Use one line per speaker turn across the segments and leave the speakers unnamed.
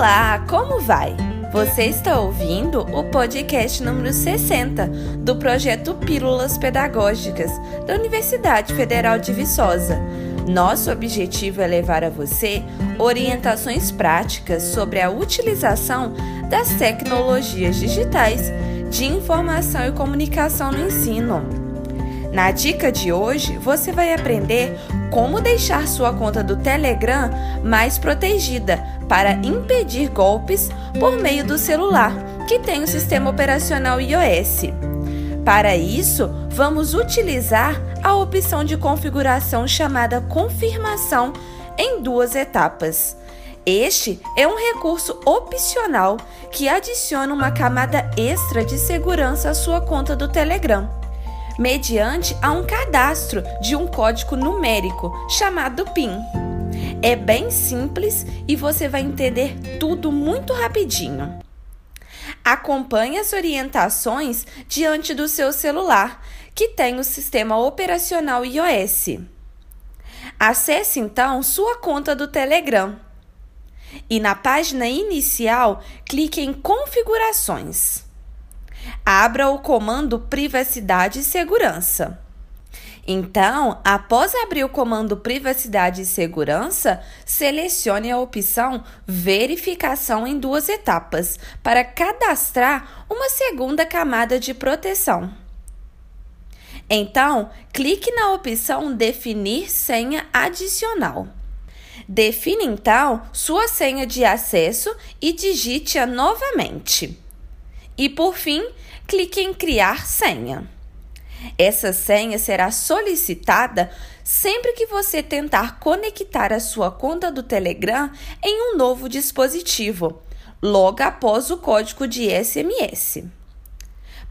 Olá, como vai? Você está ouvindo o podcast número 60 do projeto Pílulas Pedagógicas da Universidade Federal de Viçosa. Nosso objetivo é levar a você orientações práticas sobre a utilização das tecnologias digitais de informação e comunicação no ensino. Na dica de hoje, você vai aprender como deixar sua conta do Telegram mais protegida para impedir golpes por meio do celular, que tem o sistema operacional iOS. Para isso, vamos utilizar a opção de configuração chamada confirmação em duas etapas. Este é um recurso opcional que adiciona uma camada extra de segurança à sua conta do Telegram, mediante a um cadastro de um código numérico chamado PIN. É bem simples e você vai entender tudo muito rapidinho. Acompanhe as orientações diante do seu celular, que tem o sistema operacional iOS. Acesse então sua conta do Telegram. E na página inicial, clique em Configurações. Abra o comando Privacidade e Segurança. Então, após abrir o comando Privacidade e Segurança, selecione a opção Verificação em duas etapas para cadastrar uma segunda camada de proteção. Então, clique na opção Definir senha adicional. Define então sua senha de acesso e digite-a novamente. E por fim, clique em Criar senha. Essa senha será solicitada sempre que você tentar conectar a sua conta do Telegram em um novo dispositivo, logo após o código de SMS.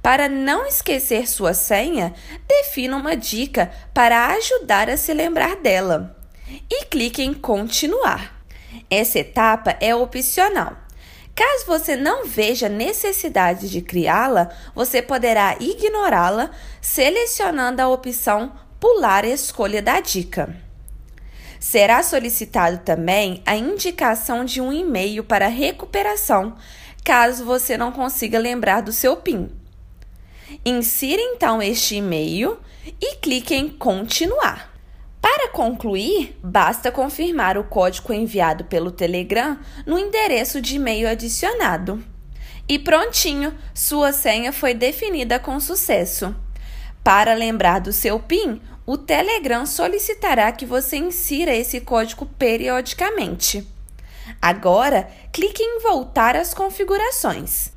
Para não esquecer sua senha, defina uma dica para ajudar a se lembrar dela e clique em Continuar. Essa etapa é opcional Caso você não veja necessidade de criá-la, você poderá ignorá-la selecionando a opção Pular a escolha da dica. Será solicitado também a indicação de um e-mail para recuperação, caso você não consiga lembrar do seu PIN. Insira então este e-mail e clique em Continuar. Para concluir, basta confirmar o código enviado pelo Telegram no endereço de e-mail adicionado. E prontinho, sua senha foi definida com sucesso. Para lembrar do seu PIN, o Telegram solicitará que você insira esse código periodicamente. Agora, clique em Voltar às configurações.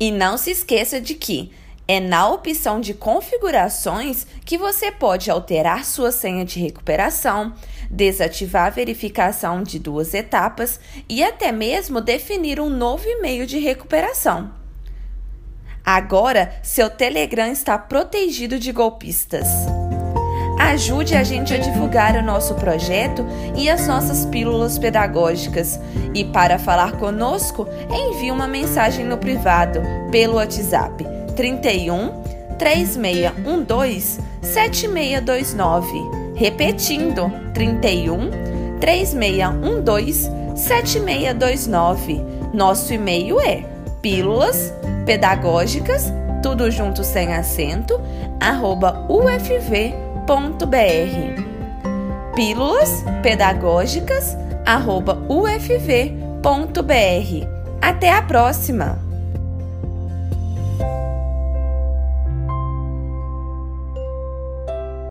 E não se esqueça de que é na opção de configurações que você pode alterar sua senha de recuperação, desativar a verificação de duas etapas e até mesmo definir um novo e-mail de recuperação. Agora, seu Telegram está protegido de golpistas. Ajude a gente a divulgar o nosso projeto e as nossas pílulas pedagógicas. E para falar conosco, envie uma mensagem no privado pelo WhatsApp 31 3612 7629. Repetindo, 31 3612 7629. Nosso e-mail é pílulas pedagógicas, tudo junto sem acento, arroba ufv.br. Pílulas pedagógicas, arroba ufv.br. Até a próxima!